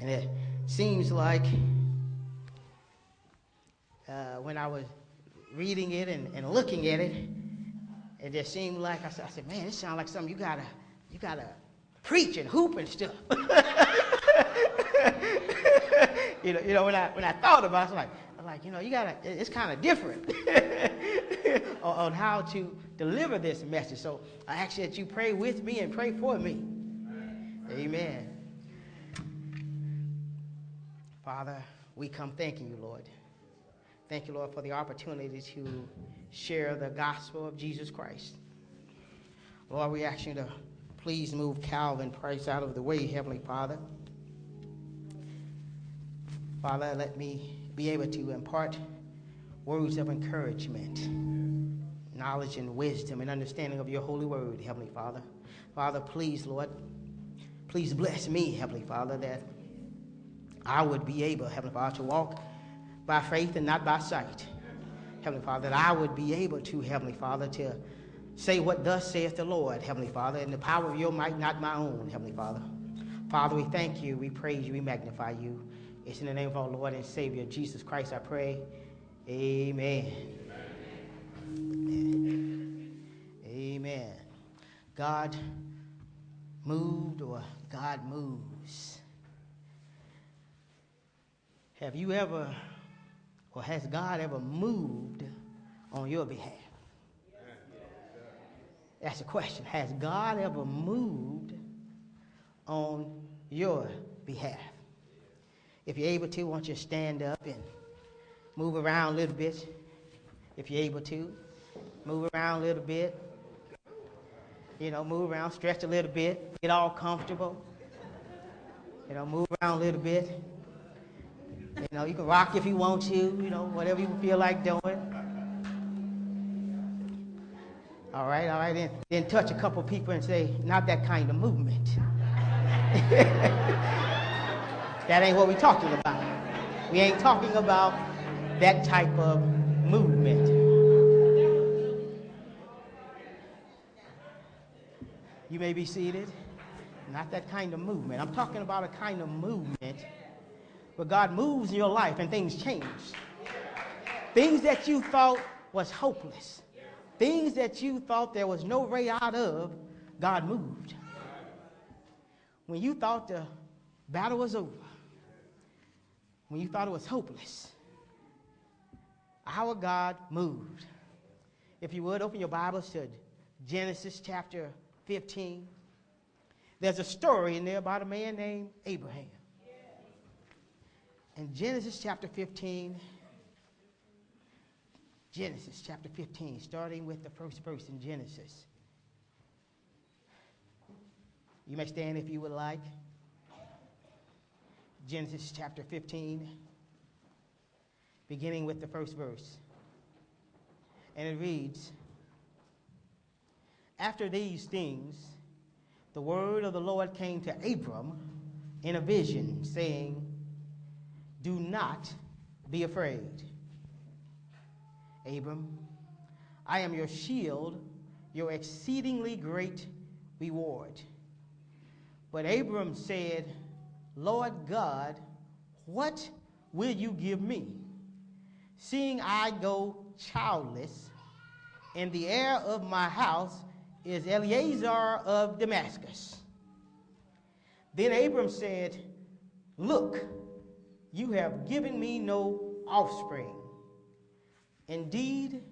And it seems like uh, when I was reading it and, and looking at it, it just seemed like I said, I said man, it sounds like something you gotta, you gotta preach and hoop and stuff. you know, you know, when I when I thought about it, I was like, I was like, you know, you gotta, it's kind of different on, on how to deliver this message. So I ask that you pray with me and pray for me. Amen. Father, we come thanking you, Lord. Thank you, Lord, for the opportunity to share the gospel of Jesus Christ. Lord, we ask you to please move Calvin Price out of the way, Heavenly Father. Father, let me be able to impart words of encouragement, knowledge and wisdom and understanding of your holy word, Heavenly Father. Father, please, Lord, please bless me, Heavenly Father, that I would be able, Heavenly Father, to walk by faith and not by sight. Heavenly Father, that I would be able to, Heavenly Father, to say what thus saith the Lord, Heavenly Father, in the power of your might, not my own, Heavenly Father. Father, we thank you, we praise you, we magnify you. It's in the name of our Lord and Savior, Jesus Christ, I pray. Amen. Amen. Amen. God moved or God moves. Have you ever, or has God ever moved on your behalf? That's the question. Has God ever moved on your behalf? If you're able to, don't you stand up and move around a little bit? If you're able to, move around a little bit. You know, move around, stretch a little bit, get all comfortable. You know, move around a little bit. You know, you can rock if you want to, you know, whatever you feel like doing. All right, all right. Then, then touch a couple people and say, not that kind of movement. that ain't what we're talking about. We ain't talking about that type of movement. You may be seated. Not that kind of movement. I'm talking about a kind of movement where God moves in your life and things change. Things that you thought was hopeless Things that you thought there was no way out of, God moved. When you thought the battle was over, when you thought it was hopeless, our God moved. If you would, open your Bibles to Genesis chapter 15. There's a story in there about a man named Abraham. In Genesis chapter 15, Genesis chapter 15, starting with the first verse in Genesis. You may stand if you would like. Genesis chapter 15, beginning with the first verse. And it reads After these things, the word of the Lord came to Abram in a vision, saying, Do not be afraid. Abram. I am your shield, your exceedingly great reward. But Abram said, Lord God, what will you give me, seeing I go childless, and the heir of my house is Eleazar of Damascus? Then Abram said, Look, you have given me no offspring Indeed,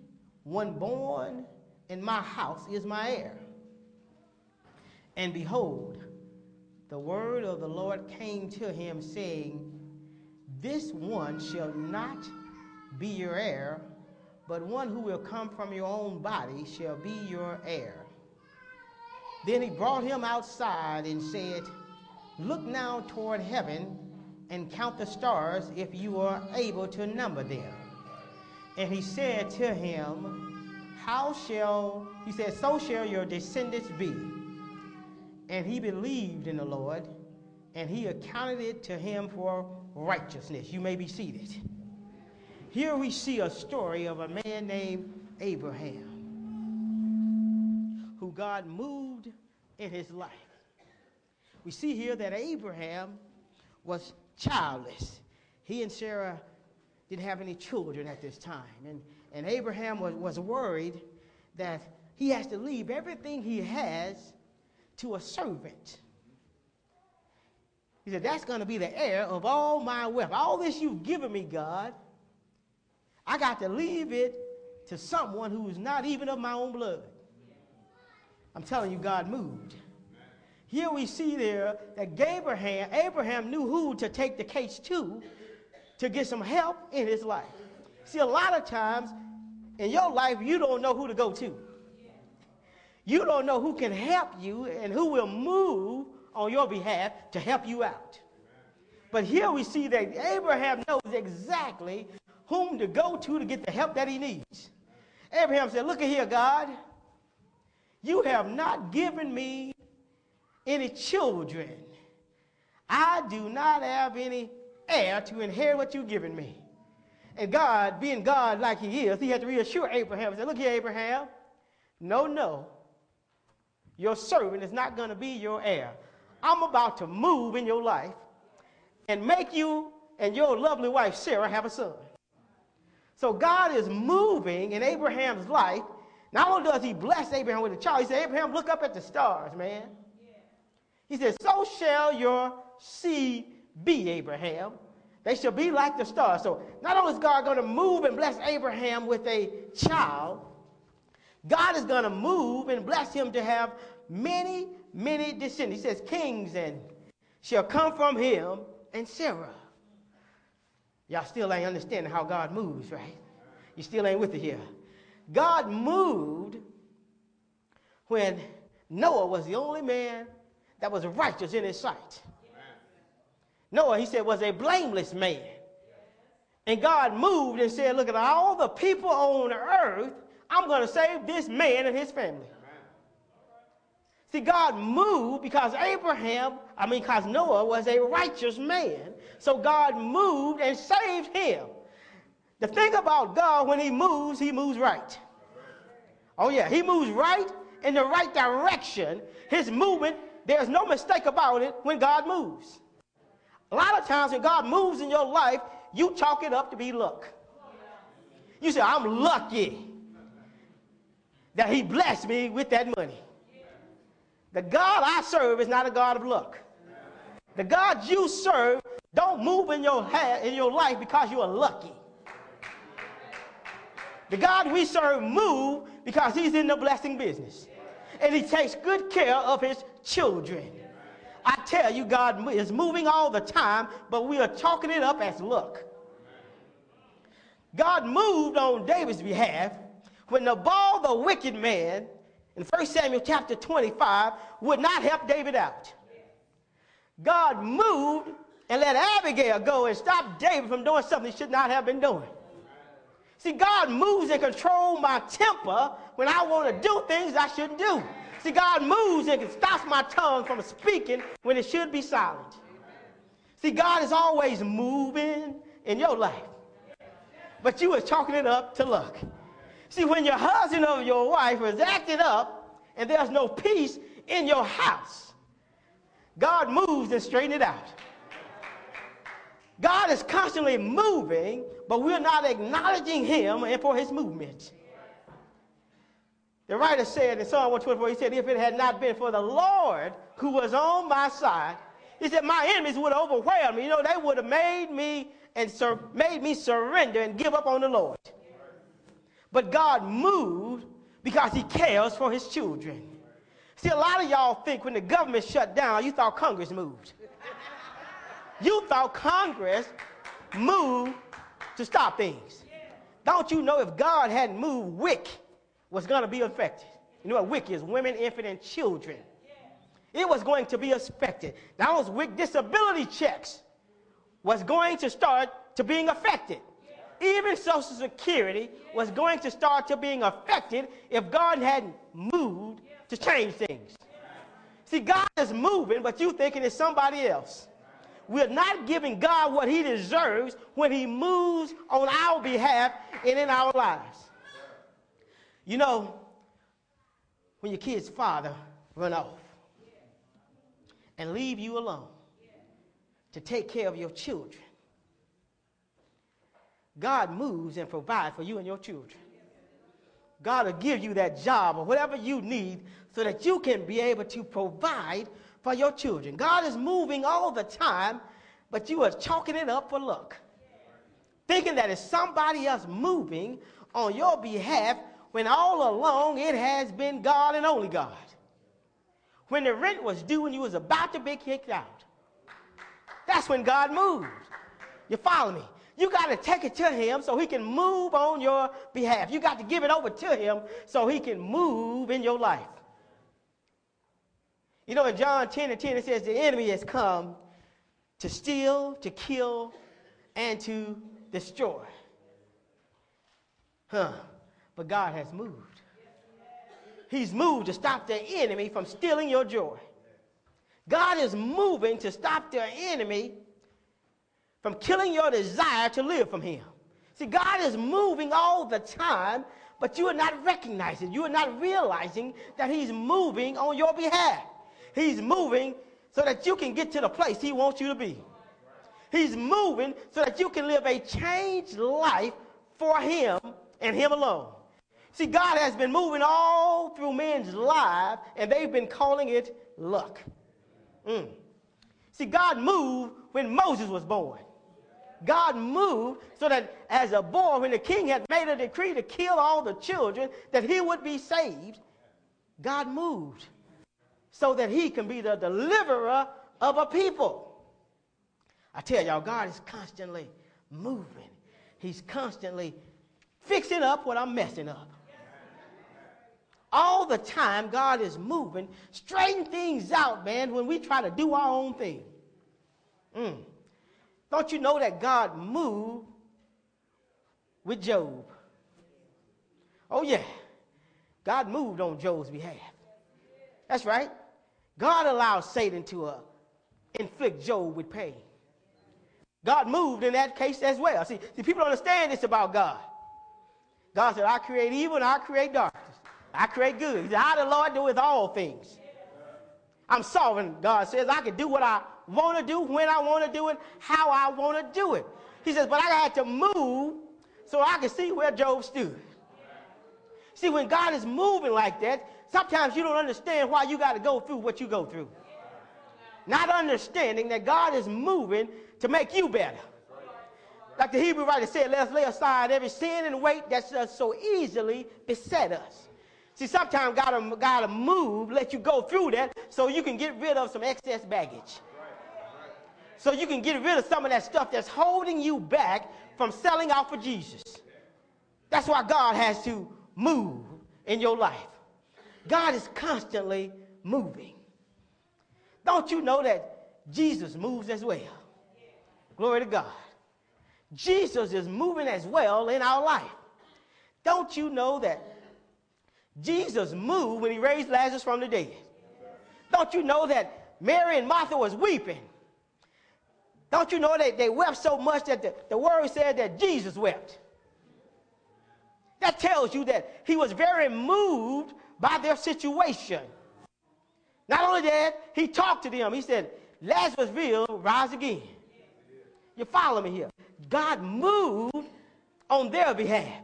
one born in my house is my heir. And behold, the word of the Lord came to him, saying, This one shall not be your heir, but one who will come from your own body shall be your heir. Then he brought him outside and said, Look now toward heaven and count the stars if you are able to number them. And he said to him, How shall, he said, so shall your descendants be. And he believed in the Lord, and he accounted it to him for righteousness. You may be seated. Here we see a story of a man named Abraham, who God moved in his life. We see here that Abraham was childless. He and Sarah didn't have any children at this time. And, and Abraham was, was worried that he has to leave everything he has to a servant. He said, That's going to be the heir of all my wealth. All this you've given me, God, I got to leave it to someone who is not even of my own blood. I'm telling you, God moved. Here we see there that Abraham, Abraham knew who to take the case to to get some help in his life. See, a lot of times in your life, you don't know who to go to. You don't know who can help you and who will move on your behalf to help you out. But here we see that Abraham knows exactly whom to go to to get the help that he needs. Abraham said, Look at here, God. You have not given me any children. I do not have any heir to inherit what you've given me. And God, being God like he is, he had to reassure Abraham. and said, Look here, Abraham. No, no. Your servant is not going to be your heir. I'm about to move in your life and make you and your lovely wife Sarah have a son. So God is moving in Abraham's life. Not only does he bless Abraham with a child, he said, Abraham, look up at the stars, man. He said, So shall your seed be, Abraham. They shall be like the stars. So not only is God going to move and bless Abraham with a child, God is going to move and bless him to have many, many descendants. He says, Kings and shall come from him and Sarah. Y'all still ain't understanding how God moves, right? You still ain't with it here. God moved when Noah was the only man that was righteous in his sight. Noah, he said, was a blameless man. And God moved and said, Look at all the people on earth, I'm going to save this man and his family. See, God moved because Abraham, I mean, because Noah was a righteous man. So God moved and saved him. The thing about God, when he moves, he moves right. Oh, yeah, he moves right in the right direction. His movement, there's no mistake about it when God moves. A lot of times when God moves in your life, you chalk it up to be luck. You say, I'm lucky that he blessed me with that money. The God I serve is not a God of luck. The God you serve don't move in your, head, in your life because you are lucky. The God we serve move because he's in the blessing business. And he takes good care of his children. I tell you, God is moving all the time, but we are chalking it up as luck. God moved on David's behalf when Nabal, the wicked man, in 1 Samuel chapter 25 would not help David out. God moved and let Abigail go and stop David from doing something he should not have been doing. See, God moves and controls my temper when I want to do things I shouldn't do. See, God moves and stops my tongue from speaking when it should be silent. See, God is always moving in your life. But you was chalking it up to luck. See, when your husband or your wife is acting up and there's no peace in your house, God moves and straightens it out. God is constantly moving, but we're not acknowledging him and for his movement. The writer said in Psalm 124, he said, If it had not been for the Lord who was on my side, he said, My enemies would have overwhelmed me. You know, they would have made me and sur- made me surrender and give up on the Lord. But God moved because he cares for his children. See, a lot of y'all think when the government shut down, you thought Congress moved. You thought Congress moved to stop things. Don't you know if God hadn't moved, WIC was going to be affected? You know what WIC is? Women, infant, and children. It was going to be affected. Those WIC disability checks was going to start to being affected even Social Security was going to start to being affected if God hadn't moved to change things. See, God is moving, but you thinking it's somebody else. We're not giving God what he deserves when he moves on our behalf and in our lives. You know, when your kid's father run off and leave you alone, to take care of your children. God moves and provides for you and your children. God will give you that job or whatever you need so that you can be able to provide for your children. God is moving all the time, but you are chalking it up for luck. Thinking that it's somebody else moving on your behalf when all along it has been God and only God. When the rent was due and you was about to be kicked out, that's when God moved. You follow me? You got to take it to him so he can move on your behalf. You got to give it over to him so he can move in your life. You know, in John 10 and 10, it says, The enemy has come to steal, to kill, and to destroy. Huh. But God has moved. He's moved to stop the enemy from stealing your joy. God is moving to stop the enemy from killing your desire to live from Him. See, God is moving all the time, but you are not recognizing, you are not realizing that He's moving on your behalf. He's moving so that you can get to the place He wants you to be. He's moving so that you can live a changed life for Him and Him alone. See, God has been moving all through men's lives, and they've been calling it luck. Mm. See, God moved when Moses was born. God moved so that as a boy, when the king had made a decree to kill all the children, that he would be saved, God moved so that he can be the deliverer of a people. I tell y'all, God is constantly moving. He's constantly fixing up what I'm messing up. All the time, God is moving, straighten things out, man, when we try to do our own thing. Mm. Don't you know that God moved with Job? Oh, yeah. God moved on Job's behalf. That's right. God allowed Satan to uh, inflict Job with pain. God moved in that case as well. See, see, people understand this about God. God said, I create evil and I create darkness. I create good. Said, How the Lord doeth all things. I'm sovereign, God says. I can do what I want to do, when I want to do it, how I want to do it. He says, but I had to move so I could see where Job stood. See, when God is moving like that, sometimes you don't understand why you got to go through what you go through. Not understanding that God is moving to make you better. Like the Hebrew writer said, let's lay aside every sin and weight that so easily beset us. See, sometimes God got to move, let you go through that so you can get rid of some excess baggage so you can get rid of some of that stuff that's holding you back from selling out for Jesus. That's why God has to move in your life. God is constantly moving. Don't you know that Jesus moves as well? Glory to God. Jesus is moving as well in our life. Don't you know that Jesus moved when he raised Lazarus from the dead? Don't you know that Mary and Martha was weeping don't you know that they wept so much that the, the word said that Jesus wept? That tells you that he was very moved by their situation. Not only that, he talked to them. He said, Lazarus will rise again. You follow me here? God moved on their behalf.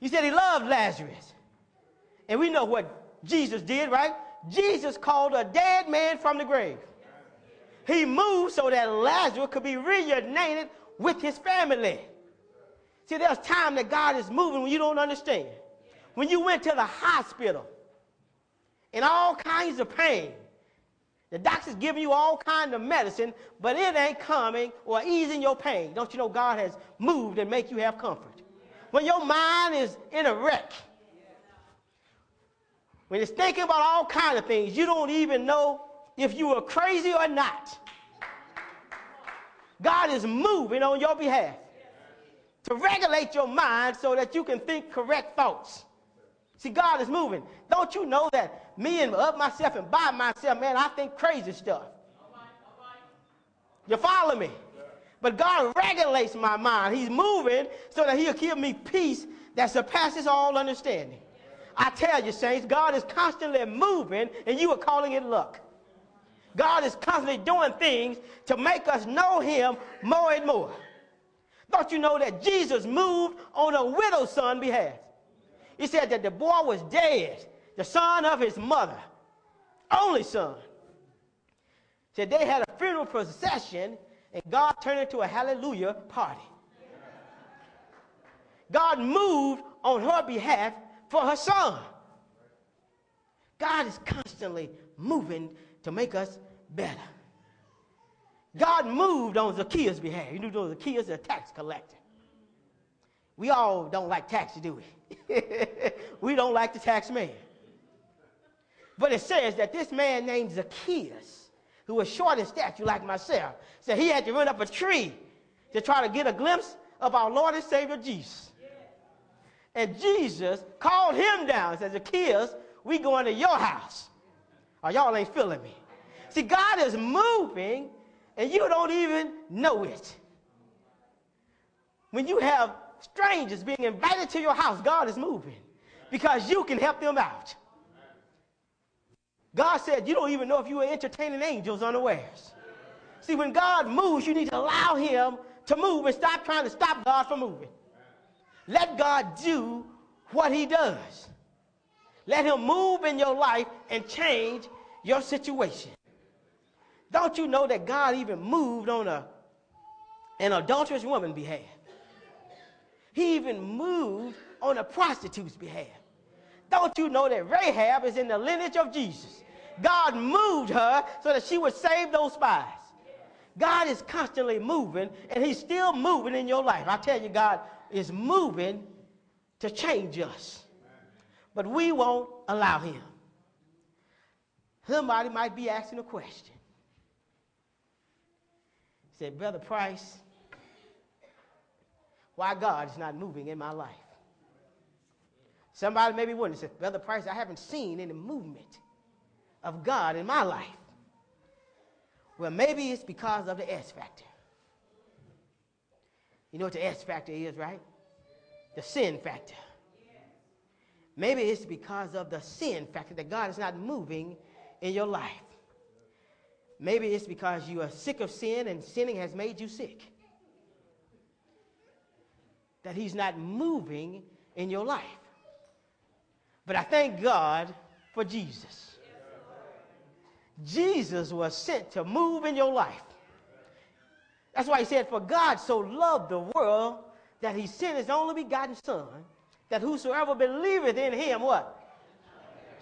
He said he loved Lazarus. And we know what Jesus did, right? Jesus called a dead man from the grave. He moved so that Lazarus could be reunited with his family. See, there's time that God is moving when you don't understand. When you went to the hospital in all kinds of pain, the doctor's giving you all kinds of medicine, but it ain't coming or easing your pain. Don't you know God has moved and make you have comfort? When your mind is in a wreck, when it's thinking about all kinds of things, you don't even know if you are crazy or not. God is moving on your behalf to regulate your mind so that you can think correct thoughts. See, God is moving. Don't you know that me and of myself and by myself, man, I think crazy stuff. You follow me? But God regulates my mind. He's moving so that He'll give me peace that surpasses all understanding. I tell you, saints, God is constantly moving, and you are calling it luck. God is constantly doing things to make us know him more and more. Don't you know that Jesus moved on a widow's son behalf? He said that the boy was dead, the son of his mother, only son. Said they had a funeral procession and God turned it into a hallelujah party. God moved on her behalf for her son. God is constantly moving to make us better. God moved on Zacchaeus' behalf. You know, Zacchaeus is a tax collector. We all don't like taxes, do we? we don't like the tax man. But it says that this man named Zacchaeus, who was short in stature like myself, said he had to run up a tree to try to get a glimpse of our Lord and Savior Jesus. And Jesus called him down and said, Zacchaeus, we going to your house. Oh, y'all ain't feeling me. See, God is moving and you don't even know it. When you have strangers being invited to your house, God is moving because you can help them out. God said you don't even know if you are entertaining angels unawares. See, when God moves, you need to allow him to move and stop trying to stop God from moving. Let God do what he does. Let him move in your life and change your situation. Don't you know that God even moved on a, an adulterous woman's behalf? He even moved on a prostitute's behalf. Don't you know that Rahab is in the lineage of Jesus? God moved her so that she would save those spies. God is constantly moving, and He's still moving in your life. I tell you, God is moving to change us. But we won't allow Him. Somebody might be asking a question. Said, Brother Price, why God is not moving in my life? Somebody maybe wondering, said, Brother Price, I haven't seen any movement of God in my life. Well, maybe it's because of the S factor. You know what the S factor is, right? The sin factor. Maybe it's because of the sin factor that God is not moving in your life. Maybe it's because you are sick of sin and sinning has made you sick. That He's not moving in your life. But I thank God for Jesus. Jesus was sent to move in your life. That's why he said, For God so loved the world that he sent his only begotten Son, that whosoever believeth in him, what?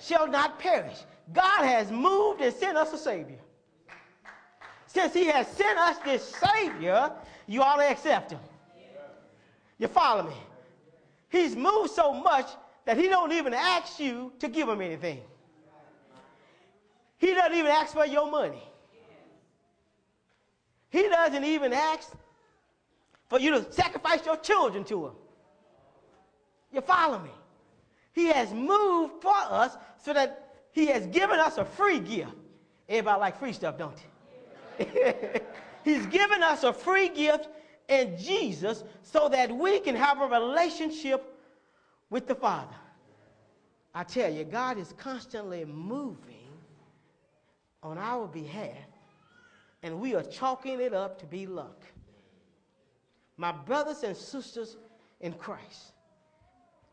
Shall not perish. God has moved and sent us a Savior. Since he has sent us this Savior, you ought to accept him. You follow me? He's moved so much that he don't even ask you to give him anything. He doesn't even ask for your money. He doesn't even ask for you to sacrifice your children to him. You follow me? He has moved for us so that he has given us a free gift. Everybody like free stuff, don't he? He's given us a free gift in Jesus so that we can have a relationship with the Father. I tell you, God is constantly moving on our behalf, and we are chalking it up to be luck. My brothers and sisters in Christ,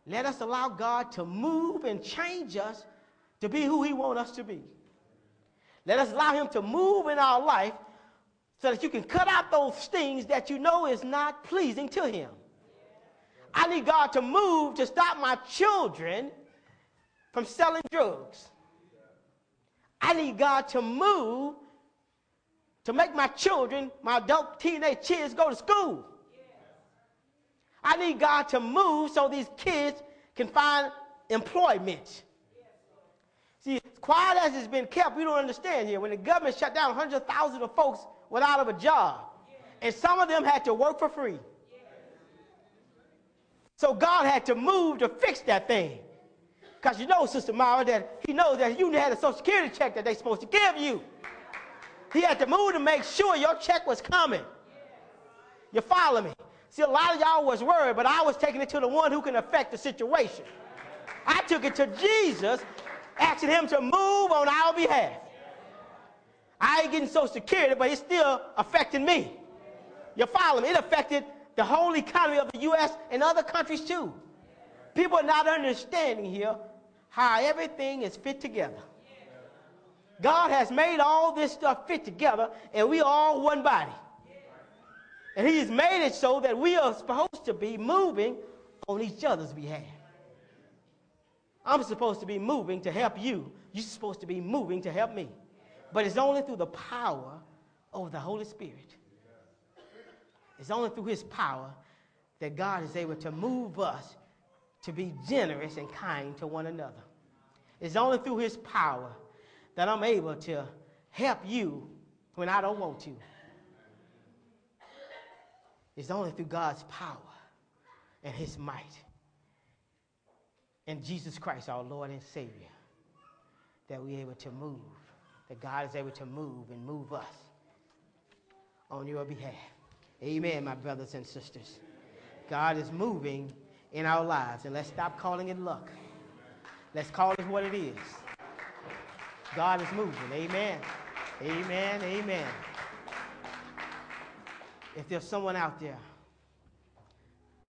let us allow God to move and change us to be who He wants us to be. Let us allow Him to move in our life so that you can cut out those things that you know is not pleasing to Him. I need God to move to stop my children from selling drugs. I need God to move to make my children, my adult teenage kids, go to school. I need God to move so these kids can find employment. See, quiet as it's been kept, we don't understand here. When the government shut down, hundreds of thousands of folks went out of a job, and some of them had to work for free. So God had to move to fix that thing. Because you know, Sister Mara, that he knows that you had a social security check that they're supposed to give you. He had to move to make sure your check was coming. You follow me? See, a lot of y'all was worried, but I was taking it to the one who can affect the situation. I took it to Jesus, asking him to move on our behalf. I ain't getting Social Security, but it's still affecting me. You follow me? It affected the whole economy of the U.S. and other countries too. People are not understanding here how everything is fit together. God has made all this stuff fit together, and we are all one body. And He's made it so that we are supposed to be moving on each other's behalf. I'm supposed to be moving to help you. You're supposed to be moving to help me. But it's only through the power of the Holy Spirit. It's only through His power that God is able to move us to be generous and kind to one another. It's only through His power that I'm able to help you when I don't want to. It's only through God's power and His might and Jesus Christ, our Lord and Savior, that we're able to move, that God is able to move and move us on your behalf. Amen, my brothers and sisters. God is moving in our lives, and let's stop calling it luck. Let's call it what it is. God is moving. Amen. Amen. Amen. If there's someone out there